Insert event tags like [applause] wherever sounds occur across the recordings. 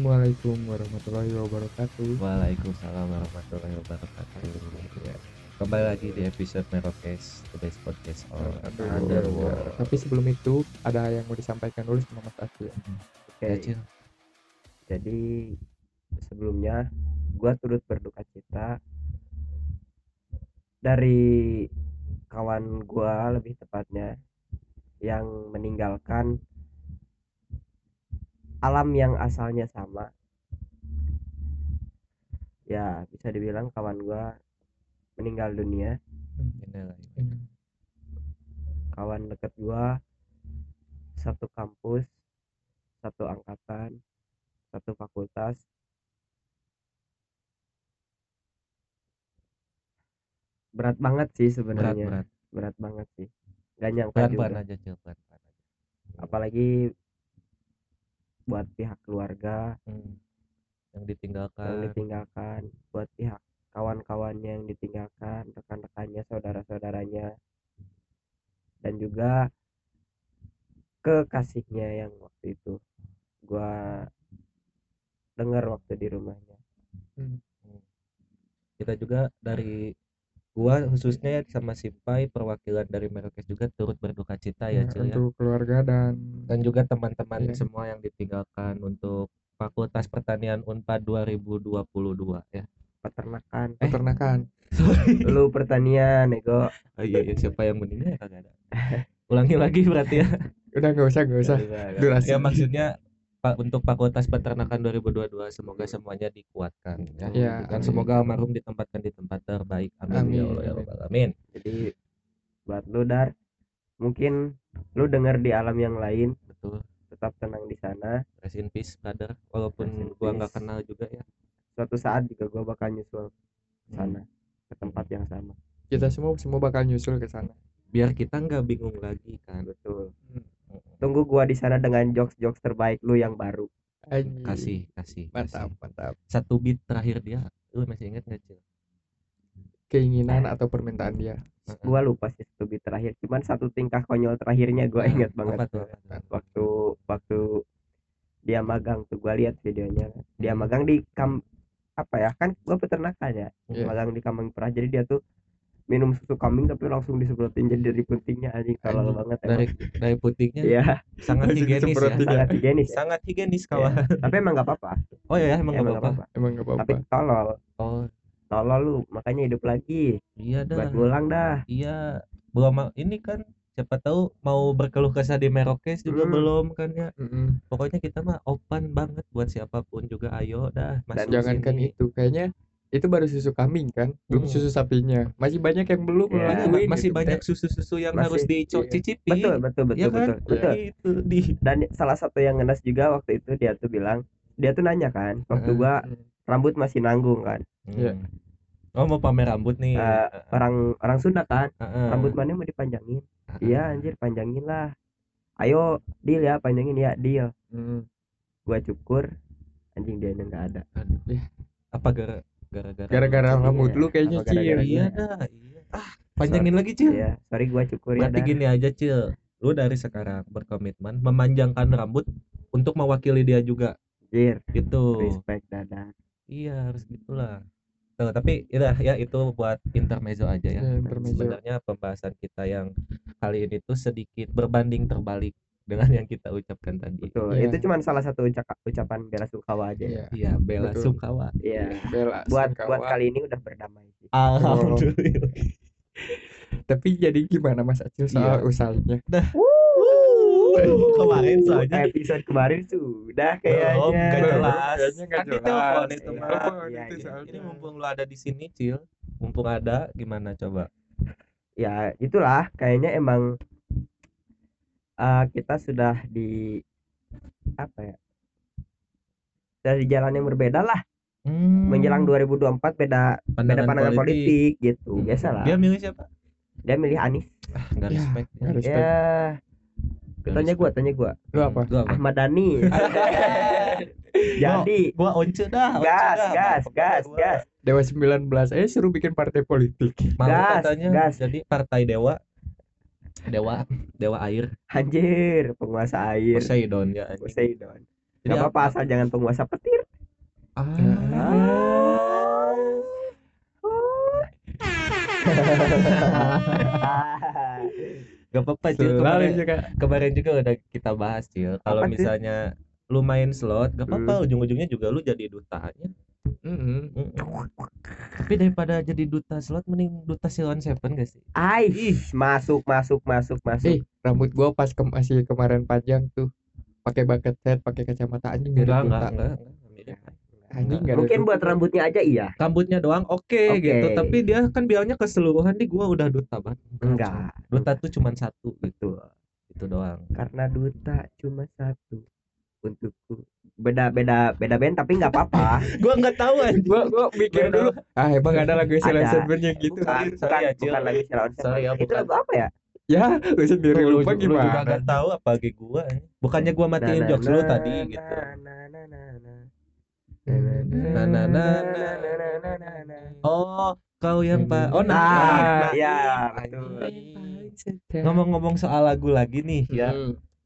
Assalamualaikum warahmatullahi wabarakatuh. Waalaikumsalam warahmatullahi wabarakatuh. Ya. Kembali lagi di episode Merokes, the best podcast Aduh, underworld. Tapi sebelum itu ada yang mau disampaikan dulu sama Mas Aku ya. Oke, Ya, Cil. jadi sebelumnya gua turut berduka cita dari kawan gua lebih tepatnya yang meninggalkan alam yang asalnya sama. Ya, bisa dibilang kawan gua meninggal dunia. Kawan deket gua satu kampus, satu angkatan, satu fakultas. Berat banget sih Berat, sebenarnya. berat. berat banget sih gak nyangka juga aja. apalagi buat pihak keluarga Hmm. Yang yang ditinggalkan. ditinggalkan buat pihak kawan-kawannya yang ditinggalkan rekan-rekannya saudara-saudaranya dan juga kekasihnya yang waktu itu gua dengar waktu di rumahnya Kita juga dari gua khususnya ya sama si Pai perwakilan dari Merokes juga turut berduka cita ya, Ya, Cil ya. untuk keluarga dan Dan juga teman-teman Iya. semua yang ditinggalkan untuk Fakultas Pertanian Unpad 2022 ya. peternakan Eh. peternakan. [laughs] lu pertanian ego Oh iya, iya. siapa yang meninggal kagak ada. Ulangi lagi berarti ya. [laughs] Udah nggak usah nggak usah. Durasi. ya maksudnya untuk Fakultas Peternakan 2022 semoga semuanya dikuatkan ya. Ya, dan amin. semoga almarhum ditempatkan di tempat terbaik amin, Amin, ya Allah ya amin. Rabbal alamin jadi buat lu dar mungkin lu dengar di alam yang lain betul tetap tenang di sana rest in peace brother walaupun Rest in gua nggak kenal juga ya suatu saat juga gua bakal nyusul ke sana Hmm. ke tempat yang sama Kita semua semua bakal nyusul ke sana. biar kita nggak bingung lagi kan betul Hmm. Tunggu gua di sana dengan jokes jokes terbaik lu yang baru Anjing. kasih kasih Mantap, kasih. mantap. satu beat terakhir dia lu masih inget nggak cil Keinginan atau permintaan dia. gua lupa sih satu beat terakhir cuman satu tingkah konyol terakhirnya gua ingat apa banget apa tuh? waktu waktu dia magang tuh gua lihat videonya dia Hmm. magang di kam apa ya kan gua peternakan ya Iya. magang di kambing perah jadi dia tuh minum susu kambing tapi langsung disemprotin jadi dari pentingnya anjing tolol Anjing. banget dari emang. dari putihnya Iya, sangat Langsung higienis ya sangat higienis ya. sangat higienis kawan Tapi emang gak apa-apa. oh ya emang nggak Emang nggak apa-apa Emang nggak Tapi apa-apa. tolol, oh tolol lu makanya hidup lagi. iya dah Buat ngulang dah. iya belum ini kan siapa tahu mau berkeluh kesah di Merokes juga Hmm. belum kan ya Mm-mm. pokoknya kita mah open banget buat siapa pun juga ayo dah masuk Jangankan sini. itu, kayaknya itu baru susu kambing kan, belum Hmm. susu sapinya. Masih banyak yang belum Iya, Iya, ngelakuin masih gitu. banyak susu-susu yang Masih, harus iya. dicicipi Betul, betul, betul, ya kan betul, betul. itu di Dan salah satu yang ngenes juga waktu itu dia tuh bilang, dia tuh nanya kan, waktu gua Hmm. rambut masih nanggung kan. Iya. Hmm. oh mau pamer rambut nih Eh, orang orang Sunda kan, Heeh. rambut mana mau dipanjangin? Iya anjir panjangin lah. Ayo deal ya panjangin ya deal. Hmm. Gua cukur, anjing dia nggak ada. Aduh. apa gara gara-gara Gara-gara Iya, rambut lu kayaknya cil. iya dah iya. Ah panjangin lagi cil. Iya, sorry gua cukur ya. berarti gini aja cil. Lu dari sekarang berkomitmen memanjangkan rambut untuk mewakili dia juga. Anjir, gitu. Respect dadah. iya harus gitulah. Tuh, tapi ya ya itu buat intermezzo aja ya. Ya, intermezzo. sebenarnya pembahasan kita yang kali ini tuh sedikit berbanding terbalik dengan yang kita ucapkan tadi Betul. Iya. Itu cuma salah satu ucap- ucapan bela sungkawa aja. Iya. iya bela Betul. sungkawa Iya. Bela Buat sungkawa. buat kali ini udah berdamai sih. alhamdulillah Tapi jadi gimana Mas Acil soal Iya. usahanya? [laughs] kemarin soalnya episode kemarin sudah kayaknya. nggak jelas. Kayaknya nggak Kan jelas. telepon itu, Iya, Mas. telepon Iya, itu iya. soalnya. ini mumpung lu ada di sini cil mumpung ada gimana coba Ya, itulah kayaknya emang eh, kita sudah di apa ya? Sudah di jalan yang berbeda lah. Hmm, Menjelang 2024 beda beda pandangan, pandangan politik, gitu. Hmm. Biasalah. dia milih siapa Dia milih Anies. ah nggak Ya, respect nggak respect. Ya, tanya gua, respect. tanya gua. Lu apa? Lu apa? Ahmad Dhani. [laughs] Jadi gua once dah once gas, dah. gas, Apa gas, gua? gas. Dewa 19 aja suruh bikin partai politik. Gas, katanya gas. jadi partai dewa dewa dewa air Anjir, penguasa air. Poseidon ya anjing. Poseidon. Jadi Gak apa-apa asal jangan penguasa petir. ah. [laughs] Gak apa-apa Cil kemarin, juga. kemarin juga udah kita bahas Cil Kalau misalnya lu main slot gak apa-apa Hmm. ujung-ujungnya juga lu jadi dutanya Mm-mm. Mm-mm. Tapi daripada jadi duta slot mending duta Silon Seven gak sih? Ih, masuk, masuk, masuk, masuk. Eh, rambut gua pas ke masih kemarin panjang tuh. Pakai bucket hat, pakai kacamata anjing dari Enggak, duta. enggak, enggak, enggak, mirip. Anjing enggak Mungkin buat rambutnya aja iya. Rambutnya doang oke Oke. gitu, tapi dia kan bilangnya keseluruhan di gua udah duta banget. Enggak. Duta tuh cuman satu gitu. Itu doang. Karena duta cuma satu untukku. Beda beda beda band tapi nggak apa-apa. gua nggak tahu anjing. Gua gua mikir dulu. Ah, emang ada lagu. Seven yang gitu. bukan, sorry bukan, ya, Cil. bukan Seven. Sorry ya, Itu bukan. lagu apa ya? Ya, lu sendiri Lu- lupa lu juga gimana? nggak tahu apa lagi gua. Bukannya gua matiin Na, na, jokes lu tadi gitu. na, na, na, na. Na, na, na, na. Oh, kau yang pak. Oh, nah. Ah, nah, ya. Ngomong-ngomong soal lagu lagi nih ya.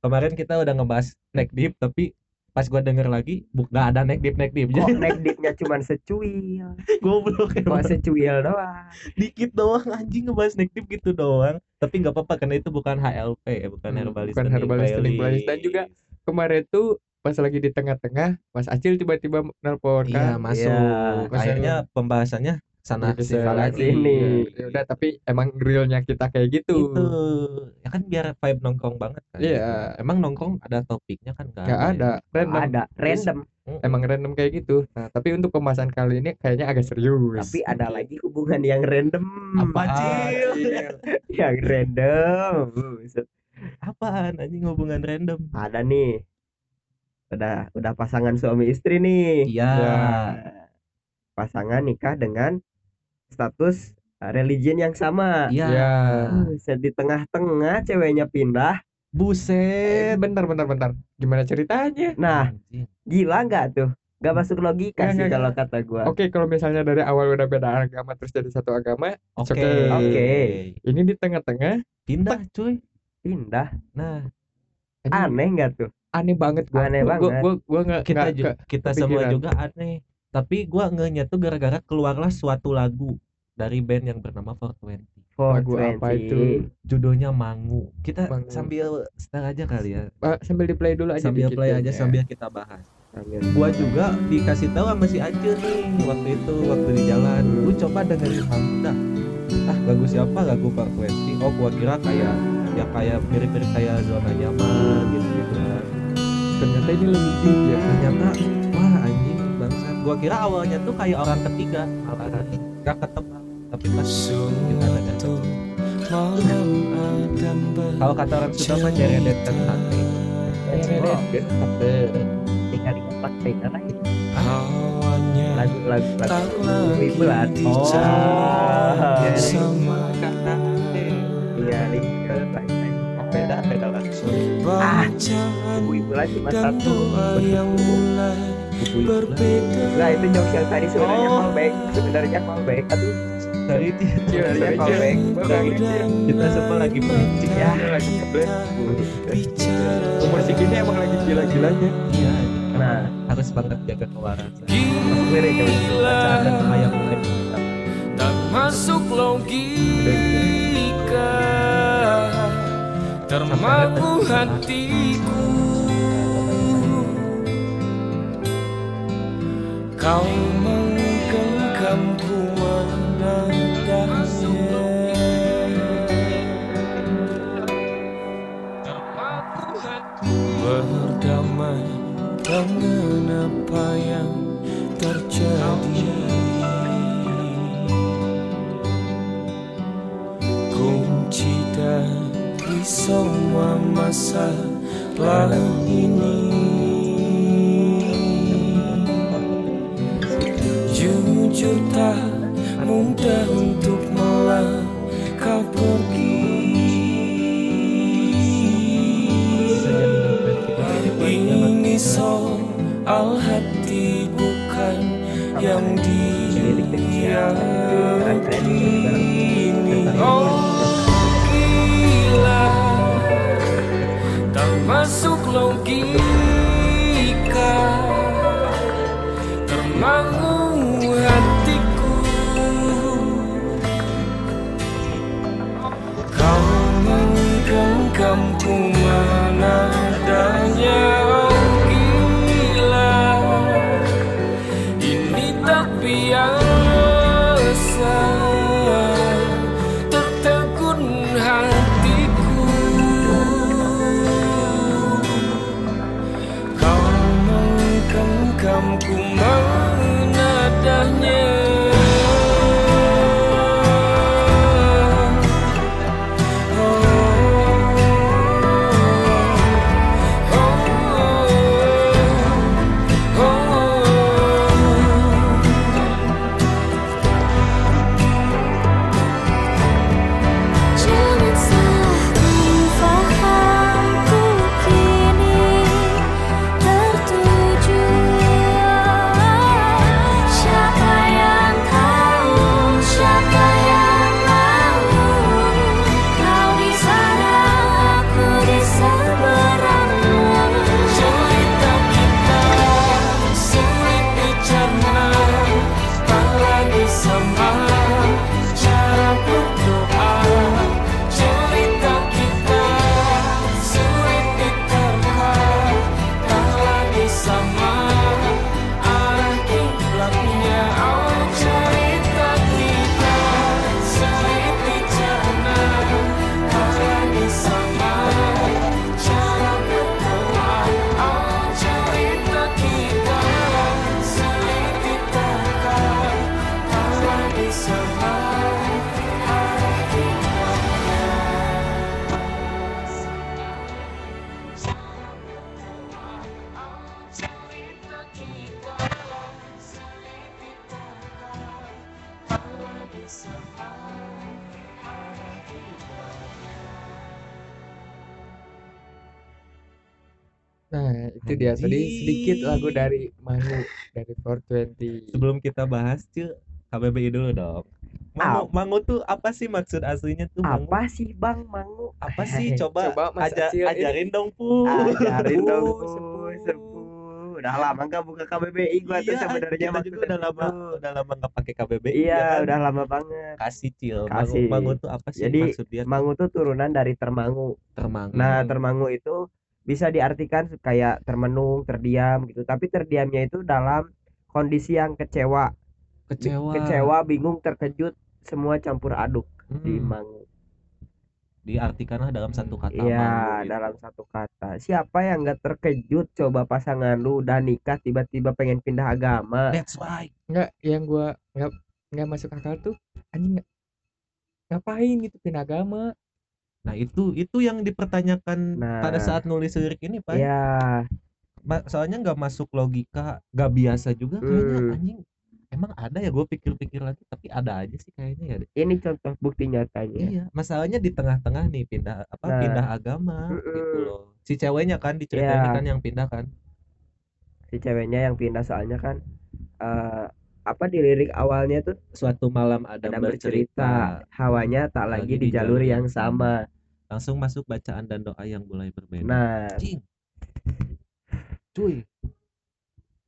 Kemarin kita udah ngebahas neck deep tapi pas gua denger lagi bu nggak ada neck deep neck deep Kok jadi neck deepnya cuma secuil? [laughs] goblok Kok secuil doang? dikit doang anjing ngebahas neck deep gitu doang tapi nggak apa-apa karena itu bukan HLP ya bukan Hmm, herbalis bukan herbalis healing playlist. Dan juga Kemarin tuh pas lagi di tengah-tengah, Mas Acil tiba-tiba nelpon iya kan. masuk Iya. kayaknya pembahasannya sana ke sana lagi sini. Ya udah, tapi emang grillnya kita kayak gitu. itu ya kan biar vibe nongkrong banget kan Iya. gitu. emang nongkrong ada topiknya kan nggak Nggak ya? ada, random. Ada random. Emang random kayak gitu. Nah, tapi untuk pembahasan kali ini kayaknya agak serius. tapi ada lagi hubungan yang random. Apa, Cil? Acil? [laughs] Yang random. Apaan anjing hubungan random Ada nih. Udah udah pasangan suami istri nih. iya Ya. Pasangan nikah dengan status uh, religion yang sama. iya Ya. Buset, di tengah-tengah ceweknya pindah. Eh, buset bentar, bentar, bentar. Gimana ceritanya? Nah, gila nggak tuh? Gak masuk logika Nggak, sih kalau kata gua. Oke, kalau misalnya dari awal udah beda agama terus jadi satu agama, oke Oke. Oke. ini di tengah-tengah pindah cuy Pindah. nah anjing, Aneh nggak tuh? aneh banget gua. Aneh gua, banget. Gua, gua, gua nggak kita nggak juga kita semua kepikiran. juga aneh tapi gua ngenya tuh gara-gara keluarlah suatu lagu dari band yang bernama 420 Lagu apa itu? judulnya Mangu. Kita Mangu. sambil setel aja kali ya. Sambil di play dulu aja sambil play ya. aja sambil kita bahas. Sambil- gua juga dikasih tahu sama si Acil nih waktu itu waktu di jalan. Lu coba dengerin Mangu dah ah lagu siapa? Lagu 420 oh gua kira kayak ya kayak mirip-mirip kayak zona nyaman gitu gitu ternyata ini lebih deep ya. ternyata wah anjing bangsat. Gua kira awalnya tuh kayak orang ketiga. Malah gak ketebak tapi pas kita dengar kalau kata orang Sunda mah nyeredetkan hati Oh, Tapi tinggal ingat tinggal lagi. Lagu lagu lagu liburan. oh Iya, iya. Tinggal lagi. beda beda lah Ah, ibu bulan cuma satu. itu Lah itu jokes yang tadi sebenarnya Oh. callback, sebenarnya callback. Aduh, dari kita semua lagi merincik Ya, lagi ngeblend. Umur segini emang lagi gila-gilanya. iya. Nah, harus banget jaga kewarasan mulai tak masuk logika. Termangu hatiku. Kau menggenggamku semua masalah ini tadi Anjing. sedikit lagu dari Mangu dari 420. sebelum kita bahas cuy KBBI dulu dong. Mangu, mangu tuh apa sih maksud aslinya tuh mangu? apa sih bang? Mangu? Apa sih? [laughs] Coba, Coba aja- ini- ajarin dong pu. Ajarin dong Bu, sepuh. sepuh udah lama nggak buka KBBI gua tuh Iya, sebenarnya kita juga udah lama udah lama nggak pakai KBBI iya ya kan? udah lama banget. Kasih cil. Mangu, Kasih. mangu tuh apa sih Jadi, maksud dia mangu tuh turunan dari termangu. Termangu. Nah termangu itu bisa diartikan kayak termenung terdiam gitu. Tapi terdiamnya itu dalam kondisi yang kecewa. Kecewa. Kecewa bingung terkejut semua campur aduk di Hmm, mangu. Diartikanlah dalam satu kata Iya, gitu. dalam satu kata. Siapa yang nggak terkejut coba pasangan lu udah nikah tiba-tiba pengen pindah agama? that's why Enggak, yang gua nggak nggak masuk akal tuh anjing nggak- ngapain gitu pindah agama nah itu itu yang dipertanyakan pada Nah. saat nulis lirik ini pak Ya, Ma- soalnya nggak masuk logika nggak biasa juga kayaknya Hmm. anjing emang ada ya gue pikir-pikir lagi tapi ada aja sih kayaknya ya ini contoh bukti nyatanya. iya masalahnya di tengah-tengah nih pindah apa Nah. pindah agama gitu loh si ceweknya kan diceritain Iya. kan yang pindah kan Si ceweknya yang pindah soalnya kan eh apa di lirik awalnya tuh suatu malam ada, ada bercerita, bercerita, hawanya tak lagi, di jalur yang sama. Langsung masuk bacaan dan doa yang mulai berbeda Nah, Anjing. cuy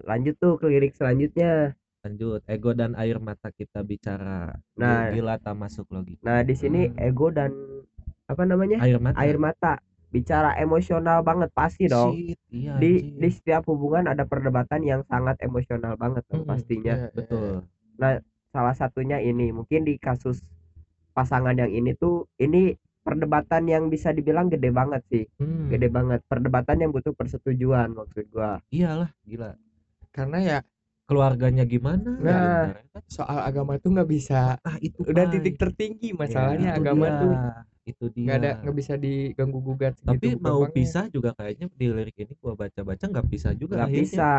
lanjut tuh ke lirik selanjutnya. lanjut ego dan air mata kita bicara Nah. gila tak masuk logika Nah, di sini ego dan apa namanya? air mata Air mata. bicara emosional banget pasti dong Shit, iya, di anjing. di setiap hubungan ada perdebatan yang sangat emosional banget dong Mm-mm, pastinya Iya, iya, betul salah satunya ini mungkin di kasus pasangan yang ini tuh ini perdebatan yang bisa dibilang gede banget sih. Hmm, gede banget. Perdebatan yang butuh persetujuan maksud gua. Iyalah gila. Karena ya keluarganya gimana? Nah. Bentar, kan? soal agama tuh nggak bisa ah itu udah Pai. titik tertinggi Ya, masalahnya itu agama dia, tuh. Itu dia nggak ada nggak bisa diganggu gugat tapi segitu mau pisah juga kayaknya di lirik ini gua baca-baca nggak bisa juga nggak bisa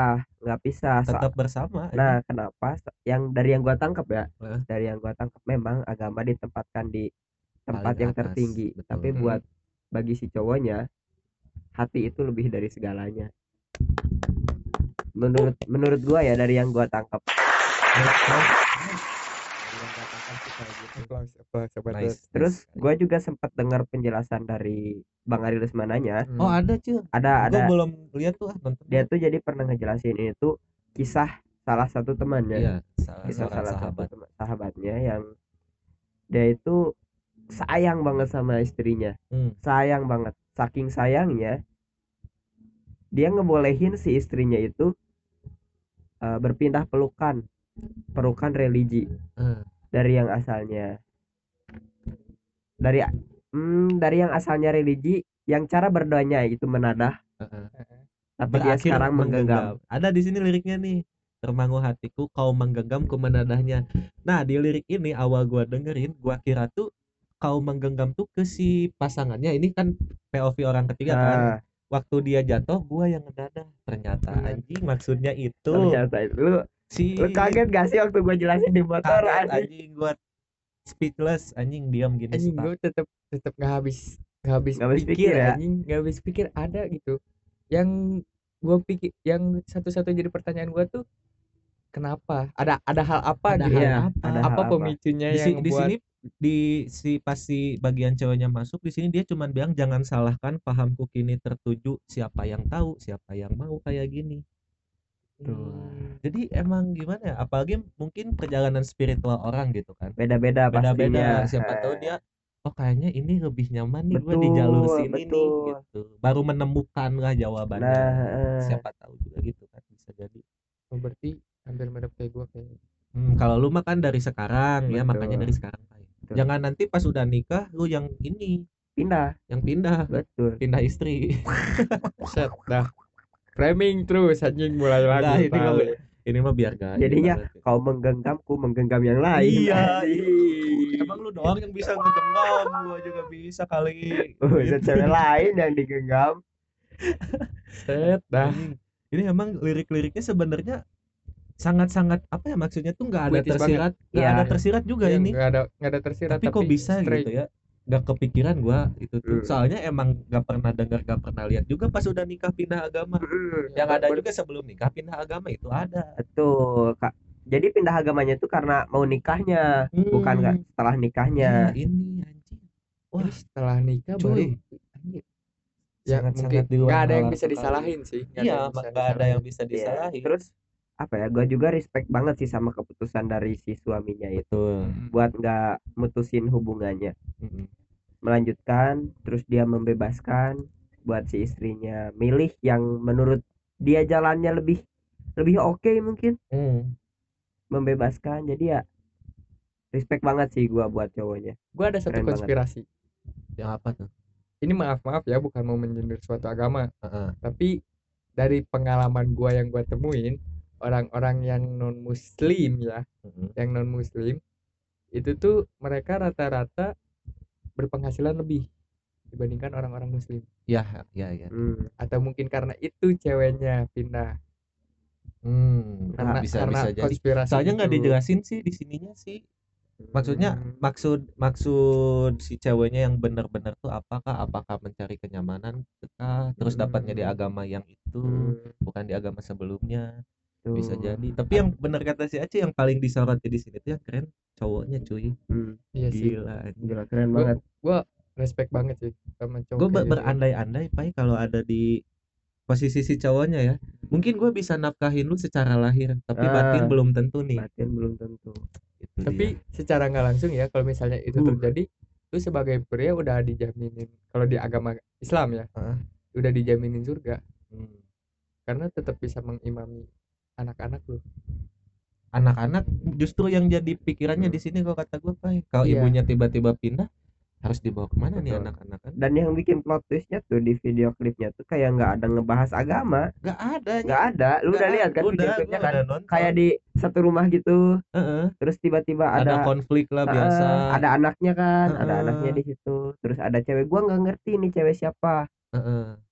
nggak bisa So- tetap bersama nah kenapa? So- yang dari yang gua tangkap ya Heeh. dari yang gua tangkap memang agama ditempatkan di tempat Paling yang atas, tertinggi. betul. tapi Hmm. buat bagi si cowoknya hati itu lebih dari segalanya. Menurut menurut gua ya dari yang gua tangkap. Nice, terus gua juga sempat dengar penjelasan dari bang Ari Lesmananya. Hmm. oh ada cuy. Ada gua ada. belum lihat tuh ah nonton dia tuh jadi pernah ngejelasin ini tuh kisah salah satu temannya. Iya salah kisah salah sahabat. satu teman- sahabatnya yang dia itu sayang banget sama istrinya. Hmm. sayang banget. Saking sayangnya dia ngebolehin si istrinya itu eh, berpindah pelukan. Pelukan religi. Eh, dari yang asalnya. Dari hmm, dari yang asalnya religi yang cara berdoanya itu menadah. Eh. tapi dia Berakhir sekarang menggenggam. Ada di sini liriknya nih. Termangu hatiku kau menggenggam ku menadahnya. Nah, di lirik ini awal gua dengerin, gua kira tuh kau menggenggam tuh ke si pasangannya. Ini kan POV orang ketiga kan. Nah, Waktu dia jatuh, gua yang ngedadah. Ternyata Hmm. anjing maksudnya itu ternyata itu lu, si lu kaget gak sih waktu gue jelasin di motor kaget, anjing? anjing gua speechless anjing diam gini anjing gue tetep tetep nggak habis nggak habis habis pikir, pikir ya? anjing nggak habis pikir ada gitu yang gue pikir yang satu-satu jadi pertanyaan gue tuh kenapa? Ada ada hal apa Ada gitu? hal Iya, apa? ada apa hal pemicunya di, si- yang di membuat sini di si pas si bagian ceweknya masuk di sini dia cuman bilang jangan salahkan pahamku kini tertuju siapa yang tahu siapa yang mau kayak gini. Hmm, jadi emang gimana ya? Apalagi mungkin perjalanan spiritual orang gitu kan? Beda-beda pastinya. beda-beda siapa tahu dia oh kayaknya ini lebih nyaman nih gue di jalur Betul, sini nih betul. gitu. Baru menemukan lah jawabannya. Nah eh, siapa tahu juga gitu kan bisa jadi. Oh, berarti hampir mirip kayak gue kayak Hmm, kalau lu makan dari sekarang ya Betul. makanya dari sekarang. Betul. jangan nanti pas udah nikah lu yang ini. Pindah. Yang pindah. Betul. Pindah istri. [laughs] Set dah. Framing terus anjing mulai Nah, lagi ini mah ini mah biar gak Jadinya, kau menggenggamku menggenggam yang lain. Iya, Anjing. [laughs] emang lu doang yang bisa ngegenggam gua juga bisa kali. Oh, ada cewek lain yang digenggam. [laughs] Set dah. Ini emang lirik-liriknya sebenarnya sangat-sangat apa ya maksudnya tuh nggak ada tersirat nggak Iya. ada tersirat juga Iya, ini. nggak ada nggak ada tersirat tapi kok bisa straight. gitu ya? Nggak kepikiran gua itu tuh. Hmm. soalnya emang nggak pernah dengar nggak pernah lihat juga pas udah nikah pindah agama. Mm, yang ada juga sebelum nikah pindah agama itu ada. Betul kak. Jadi pindah agamanya itu karena mau nikahnya bukan Hmm. nggak setelah Iya, nikahnya ini anjing. Wah. Ini setelah nikah Cuy. baru ya Sangat-sangat mungkin di luar nggak ada yang bisa disalahin sih nggak ada iya yang bisa nggak ada yang disalahin. bisa Iya. disalahin. terus apa ya gue juga respect banget sih sama keputusan dari si suaminya itu betul buat nggak mutusin hubungannya Mm-mm. melanjutkan terus dia membebaskan buat si istrinya milih yang menurut dia jalannya lebih lebih oke mungkin Hmm. membebaskan jadi ya respect banget sih gua buat cowoknya gue ada satu Keren banget. konspirasi yang apa tuh ini maaf maaf ya bukan mau menyindir suatu agama Heeh. tapi dari pengalaman gua yang gua temuin orang-orang yang non muslim ya Mm-mm. yang non muslim itu tuh mereka rata-rata berpenghasilan lebih dibandingkan orang-orang muslim ya ya ya hmm. atau mungkin karena itu ceweknya pindah hmm. karena bisa karena bisa jadi konspirasi soalnya nggak dijelasin sih di sininya sih maksudnya Hmm. maksud maksud si ceweknya yang benar-benar tuh apakah apakah mencari kenyamanan kah? terus dapatnya di Hmm. agama yang itu Hmm, bukan di agama sebelumnya tuh. bisa jadi tapi yang benar kata si Aceh yang paling disoroti di sini tuh yang keren cowoknya cuy Hmm, iya sih gila gila keren Gua- banget respect banget sih sama cowok gue gitu. berandai-andai pai kalau ada di posisi si cowoknya ya mungkin gue bisa nafkahin lu secara lahir tapi Ah. batin belum tentu nih latihan belum tentu Itu tapi dia. secara nggak langsung ya kalau misalnya itu Uh. terjadi lu sebagai pria udah dijaminin kalau di agama Islam ya Heeh. udah dijaminin surga Hmm. karena tetap bisa mengimami anak-anak lu. Anak-anak justru yang jadi pikirannya di sini kalau kata gue pak kalau Iya. ibunya tiba-tiba pindah harus dibawa ke mana nih Betul. anak-anak kan? Dan yang bikin plot twistnya tuh di video klipnya tuh kayak nggak ada ngebahas agama. Nggak ada nggak ada. Lu udah lihat kan video klipnya kan? kayak di satu rumah gitu. Terus tiba-tiba ada, ada konflik lah Heeh, biasa. ada anaknya kan ada Heeh. anaknya di situ. Terus ada cewek gua nggak ngerti nih cewek siapa. Heeh.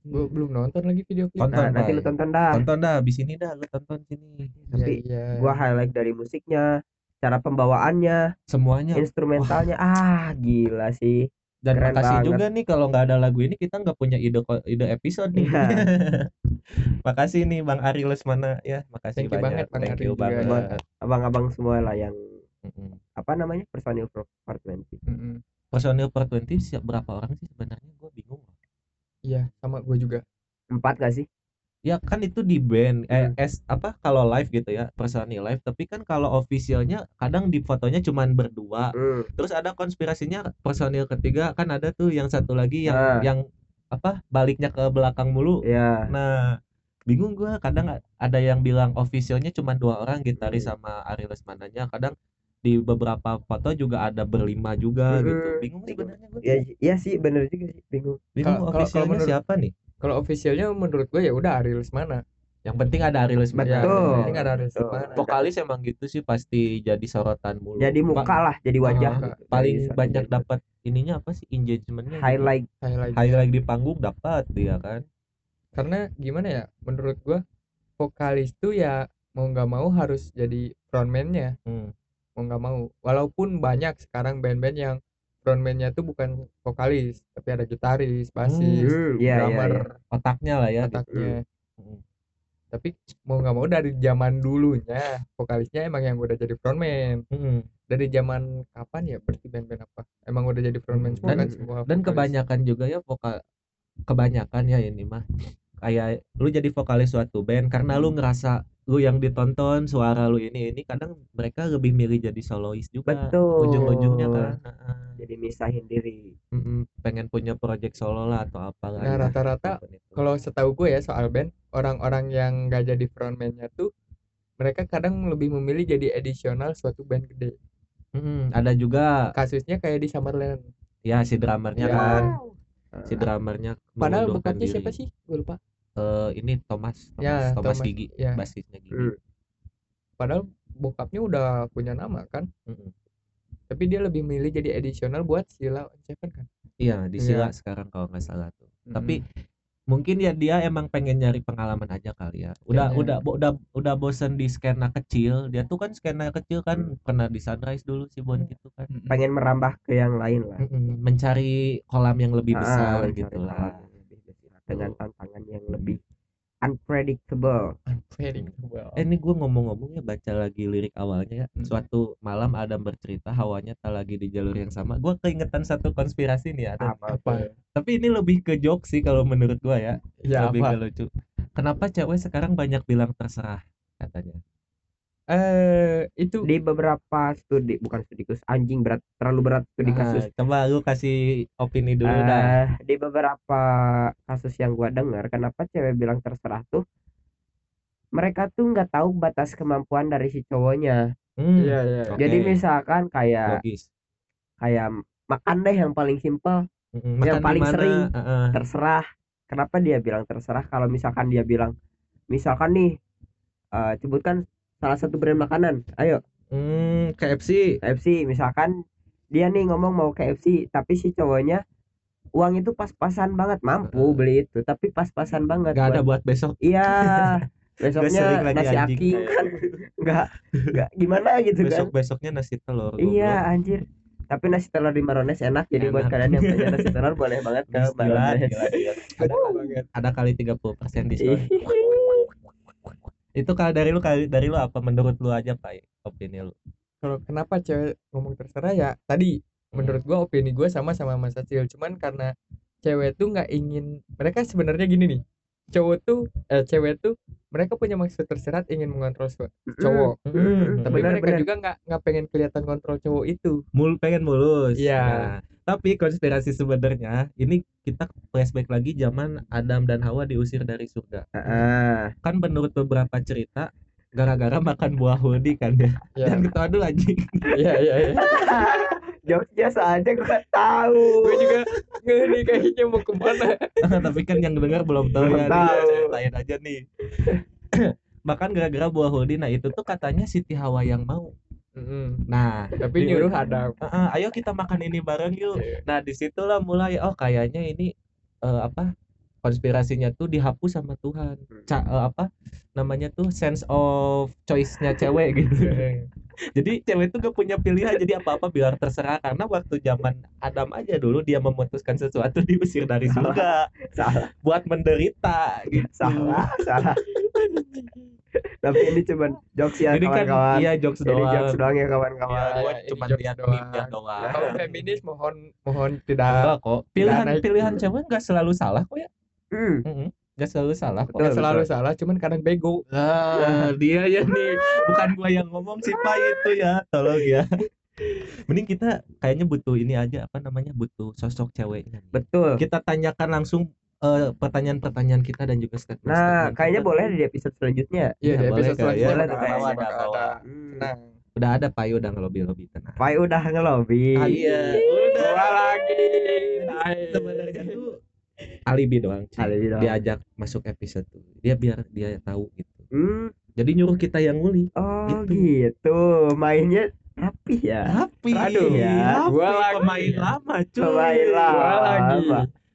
Gua belum nonton lagi video klip. Tonton, nah nanti lu tonton dah. Tonton dah abis ini dah lu tonton sini. Tapi iya, iya. gua highlight dari musiknya cara pembawaannya semuanya. instrumentalnya. Ah gila sih. Dan keren makasih banget. juga nih kalau nggak ada lagu ini kita nggak punya ide ide episode nih. Iya. [laughs] makasih nih bang Ari Lesmana. Ya makasih Thank you banyak. banget, Bang thank Ari you banget. Buat abang-abang semua lah yang Mm-mm. apa namanya? Personil for 420 Mm-mm. personil per 20 siap berapa orang sih sebenarnya? Gue bingung iya sama gua juga empat gak sih ya kan itu di band eh Hmm. es apa kalau live gitu ya personil live tapi kan kalau officialnya kadang di fotonya cuman berdua Hmm. terus ada konspirasinya personil ketiga kan ada tuh yang satu lagi yang Ah. yang apa baliknya ke belakang mulu ya nah bingung gua kadang ada yang bilang officialnya cuma dua orang gitaris Hmm. sama Ari Lesmananya kadang di beberapa foto juga ada berlima juga Hmm. gitu. Bingung sebenarnya gua ya ya sih bener juga sih bingung. Bingung kalau officialnya menurut- siapa nih? Kalau officialnya menurut gua ya udah Ari Lesmana yang penting ada Ari Lesmana ya, yang penting ada Ari Betul. Lesmana vokalis emang gitu sih pasti jadi sorotan mulu. Jadi muka lah jadi wajah. muka. gitu. paling Jadi banyak jadi- dapat ininya apa sih engagementnya gitu. highlight. Highlight. Highlight di panggung dapat dia kan? Karena gimana ya menurut gua vokalis tuh ya mau nggak mau harus jadi frontman-nya. Hmm. Mau nggak mau walaupun banyak sekarang band-band yang frontman-nya tuh bukan vokalis tapi ada gitaris basis Hmm, iya, iya, drummer iya. otaknya lah ya gitu. otaknya Hmm. tapi mau nggak mau dari zaman dulunya vokalisnya emang yang udah jadi frontman Hmm. dari zaman kapan ya berarti band-band apa emang udah jadi frontman semua Dan- kan semua dan kebanyakan juga ya vokal kebanyakan ya ini mah kayak lu jadi vokalis suatu band karena Hmm. lu ngerasa lu yang ditonton suara lu ini ini kadang mereka lebih milih jadi solois juga Betul. ujung-ujungnya kan Heeh. jadi misahin diri Mm-mm. pengen punya project solo lah atau apa lah Nah, ya. rata-rata kalau setahu gue ya soal band orang-orang yang nggak jadi frontman-nya tuh mereka kadang lebih memilih jadi additional suatu band gede Mm-mm. ada juga kasusnya kayak di Summerland ya si drummernya Ya. kan si drummernya padahal diri. siapa sih gue lupa Eh, ini Thomas Thomas, Ya, Thomas Thomas, Gigi ya. basisnya Gigi Hmm. padahal bokapnya udah punya nama kan Mm-mm. tapi dia lebih milih jadi additional buat Sila Seven kan iya di Iya. Sila sekarang kalau nggak salah tuh tapi Mm-mm. mungkin ya dia emang pengen nyari pengalaman aja kali ya udah Kayaknya. udah bo- udah udah bosen di skena kecil dia tuh kan skena kecil kan pernah di Sunrise dulu sih Bon gitu kan Mm-mm. pengen merambah ke yang lain lah Mm-mm. mencari kolam yang lebih Ah, besar mencari gitu lah kolam yang lebih besar, dengan tantangan yang lebih unpredictable Unpredictable. Eh ini gue ngomong-ngomong ya baca lagi lirik awalnya ya. Hmm. Suatu malam Adam bercerita hawanya tak lagi di jalur yang sama. Gue keingetan satu konspirasi nih ada. apa apa Tapi ini lebih ke joke sih kalau menurut gue ya. ya lebih apa ke lucu. Kenapa cewek sekarang banyak bilang terserah katanya? Eh itu di beberapa studi bukan studi kasus anjing berat terlalu berat studi Ah, kasus coba lu kasih opini dulu dah. Eh, di beberapa kasus yang gua dengar kenapa cewek bilang terserah tuh mereka tuh nggak tahu batas kemampuan dari si cowoknya Hmm, iya iya Oke. jadi misalkan kayak logis. kayak makan deh yang paling simpel Mm-mm, yang paling mana? sering. Heeh. terserah kenapa dia bilang terserah kalau misalkan dia bilang misalkan nih eh, sebutkan salah satu brand makanan ayo Hmm, KFC. KFC misalkan dia nih ngomong mau KFC tapi si cowoknya uang itu pas-pasan banget mampu Heeh. beli itu tapi pas-pasan banget Gak ada buat- buat besok. iya [laughs] besoknya nasi anjing. aking kan nggak nggak gimana gitu kan Besok besoknya nasi telur. iya anjir tapi nasi telur di Marones enak jadi buat Enak. kalian yang punya nasi telur [laughs] boleh banget ke goblok. Gila, Marones gila, gila. Ada, ada kali 30% diskon. Itu kalau dari lu kali dari lu apa menurut lu aja Pak opini lu? kalau kenapa cewek ngomong terserah ya tadi menurut gua opini gua sama sama Mas Acil cuman karena cewek tuh nggak ingin mereka sebenarnya gini nih cowok tuh eh cewek tuh mereka punya maksud tersirat ingin mengontrol cowok Mm-mm. tapi Benar, mereka benar. juga nggak nggak pengen kelihatan kontrol cowok itu mul pengen mulus Iya. Nah, tapi konspirasi sebenarnya ini kita flashback lagi zaman Adam dan Hawa diusir dari surga. Ah, kan menurut beberapa cerita gara-gara makan buah hudi kan ya. Ya dan kita aduh anjing. Iya iya iya. [laughs] Jokesnya saja gue tahu. Gue juga nih kayaknya mau ke mana? [laughs] Tapi kan yang dengar belum tahu Belum ya tahu. ceritain aja nih. [clears throat] Makan gara-gara buah hudi nah itu tuh katanya Siti Hawa yang mau Mm-mm. nah tapi Di- nyuruh Adam. "Ah, ah, ayo kita makan ini bareng yuk. Iya. nah di situlah mulai oh kayaknya ini eh, apa konspirasinya tuh dihapus sama Tuhan. Ca- eh, apa namanya tuh sense of choice-nya cewek [laughs] gitu. Jadi cewek tuh gak punya pilihan jadi apa apa biar terserah. Karena waktu zaman Adam aja dulu dia memutuskan sesuatu [laughs] diusir dari surga. Salah. Buat menderita gitu. Salah salah tapi ini cuman jokes ya kan kawan-kawan. iya jokes ini doang. jokes doang ya kawan-kawan. Gua ini cuma lihat doang. doang. Kalau feminis mohon mohon tidak enggak kok. pilihan naik. pilihan cewek nggak selalu salah kok ya? Hmm, Mm-mm. nggak selalu salah kok. Betul, nggak selalu betul. salah cuman kadang bego. Ah, dia ya nih. Bukan gua yang ngomong sih pak itu ya. Tolong ya. [laughs] Mending kita kayaknya butuh ini aja apa namanya butuh sosok ceweknya betul. Kita tanyakan langsung eh, pertanyaan-pertanyaan kita dan juga statement nah kayaknya boleh di episode selanjutnya. Iya di Ya, boleh episode ya. selanjutnya Boleh tuh, ada ada. Hmm. nah udah ada payu udah ngelobi lobi tenang Pai udah ngelobi. Ah, iya. Udah. Dua lagi. Sebenarnya tuh alibi doang Ci. Alibi doang. diajak masuk episode tuh. Dia biar dia tahu gitu. Hmm, jadi nyuruh kita yang nguli. Oh Gitu. gitu. Mainnya rapi ya? Tapi Aduh, ya. Gua lagi. pemain lama cuy. Pemain lama. Gua lagi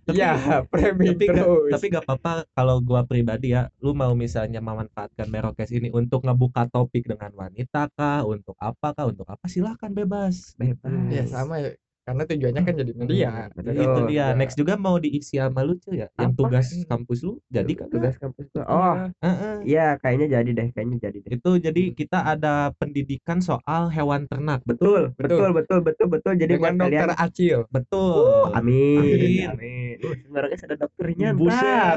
Tapi- ya framing [laughs] tapi gak, terus tapi gak apa-apa kalau gua pribadi ya lu mau misalnya memanfaatkan merokes ini untuk ngebuka topik dengan wanita kah untuk apa kah untuk apa silahkan bebas bebas ya sama ya karena tujuannya kan jadi media Betul. itu dia. Ya. next juga mau diisi sama lu cuy ya? Yang Apa? tugas kampus lu jadi kan tugas kampus gua. Oh. Heeh. iya kayaknya jadi deh kayaknya jadi deh. Itu jadi kita ada pendidikan soal hewan ternak. Betul betul. betul betul betul jadi dengan buat dokter kalian Acil. Betul. Amin. Amin. amin. Uh, sebenarnya ada dokternya ntar.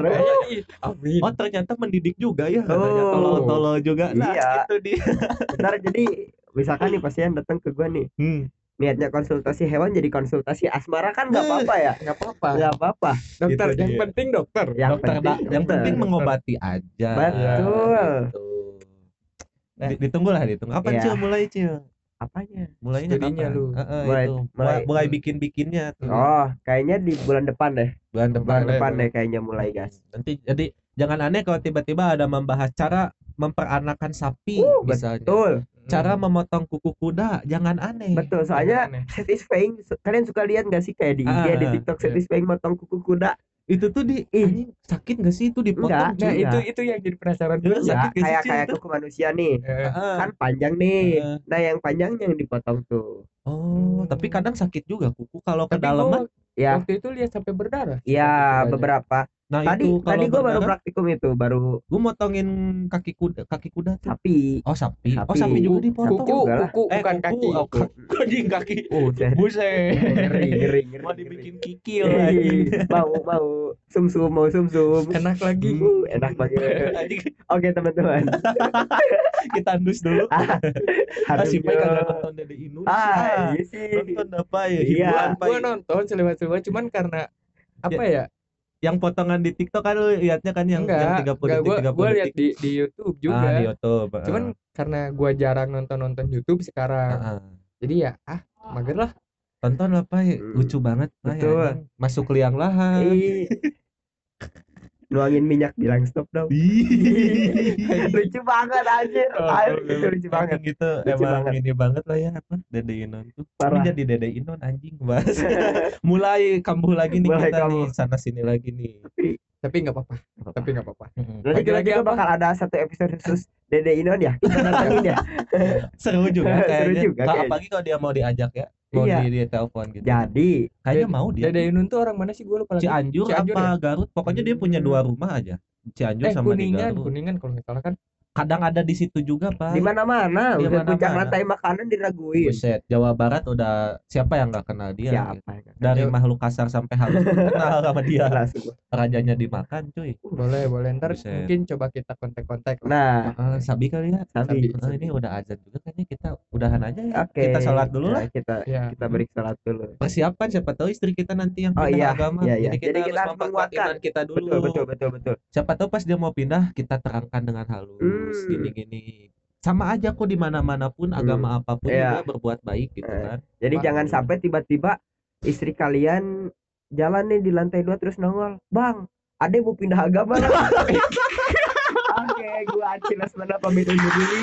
Amin. Oh ternyata mendidik juga ya? Katanya Oh. tolol-tolol juga. Nah Iya. itu dia. Ntar jadi misalkan nih pasien datang ke gua nih. Hmm. Niatnya konsultasi hewan jadi konsultasi asmara kan nggak apa-apa ya nggak apa-apa nggak apa-apa dokter Itu yang dia. penting dokter yang dokter penting da- yang dokter. penting mengobati aja betul Gitu. Di- ditunggu lah ditunggu apa Iya. cil mulai cil apanya mulainya Studinya kapan? lu. Heeh, Mulai- itu. mulai- mulai mulai bikin bikinnya tuh oh kayaknya di bulan depan deh bulan depan bulan depan boleh. deh kayaknya mulai guys nanti jadi jangan aneh kalau tiba-tiba ada membahas cara memperanakan sapi Uh, misalnya betul cara memotong kuku kuda jangan aneh. Betul soalnya Aneh. satisfying kalian suka lihat gak sih kayak di IG Ah, di TikTok iya. satisfying motong kuku kuda? Itu tuh di anjing, sakit gak sih itu dipotong Enggak, nah? Iya. itu itu yang jadi penasaran gue sakit ya, gak kayak kayak kuku manusia nih. Eh, Heeh. kan panjang nih. Heeh. nah yang panjang yang dipotong tuh. Oh tapi kadang sakit juga kuku. Kalau kedalaman ya. waktu itu lihat sampai berdarah ya beberapa nah tadi itu tadi gua baru praktikum itu baru gua motongin kaki kuda kaki kuda tuh. Sapi. Oh sapi, oh Sapi. sapi juga dipotong. kuku juga kuku eh bukan kuku, kaki. oh, kaki [laughs] anjing kaki. Saya- buset. Ngeri ngeri ngeri mau dibikin kikil Ih, mau mau sum sum mau sum sum. Enak lagi. Uh, enak banget. Oke teman-teman. [laughs] Kita andus dulu. Ah si Pai kagak Harusnya- nonton Dede Inun ah ah, iya sih. nonton apa ya? Iya. hiburan Pai gue nonton selebat selebat cuman karena apa ya, yang potongan di TikTok kan lu liatnya kan yang enggak yang 30 enggak detik gue 30 gue lihat detik di di YouTube juga ah di YouTube ah. cuman karena gue jarang nonton nonton YouTube sekarang Ah, ah. jadi ya ah mager lah tonton lah Hmm. lucu banget Betul. anjing. masuk liang lahat Ih. Nuangin minyak bilang stop dong. [laughs] Lucu banget anjir. Oh, Air, oh, itu lucu banget. gitu Lucu emang banget. ini banget lah ya apa Dede Inon. Tuh Parah. Jadi Dede Inon anjing bahas [laughs] mulai kambuh lagi nih Mulai kita kambuh. nih sana sini lagi nih. Tapi nggak apa-apa tapi nggak apa-apa. Nanti kita Lagi-lagi juga apa? bakal ada satu episode khusus Dede Inon ya. Kita datangin ya. [laughs] Seru juga Seru kayaknya. juga Kalau kayaknya. apalagi kalau dia mau diajak ya mau Iya. di dia telepon gitu. Jadi kayaknya mau dia. Dede Inun tuh orang mana sih? Gue lupa lagi. Cianjur, Cianjur apa Garut? Pokoknya dia punya dua rumah aja. Cianjur eh sama di kuningan Garut. Kuningan kalau nggak salah kan kadang ada di situ juga pak. Di mana-mana Di udah puncak rantai makanan diraguin. Buset, Jawa Barat udah siapa yang nggak kenal dia? Siapa gitu. yang dari Yo. makhluk kasar sampai halus kenal sama dia. Rajanya dimakan cuy. Boleh boleh. Ntar Buset. mungkin coba kita kontak-kontak. Nah. Ah, sabi kali ya. Sabi. Ah, ini udah azan juga kayaknya kita udahan aja ya. Oke. Kita sholat dulu Ya, lah. kita ya. kita beri sholat dulu. Persiapan siapa tahu istri kita nanti yang Oh, pindah iya, agama. Iya, iya. jadi kita Jadi harus kita harus memperkuat menguatkan. iman kita dulu. Betul betul betul betul. Siapa tahu pas dia mau pindah kita terangkan dengan halus. Hmm. Gini-gini sama aja kok di mana-mana pun agama apa pun Iya. juga berbuat baik gitu Eh. kan jadi Wah, jangan iya. sampai tiba-tiba istri kalian jalan nih di lantai dua terus nongol bang ada yang mau pindah agama nggak?" [laughs] oke gua Acil Lesmana pamit undur diri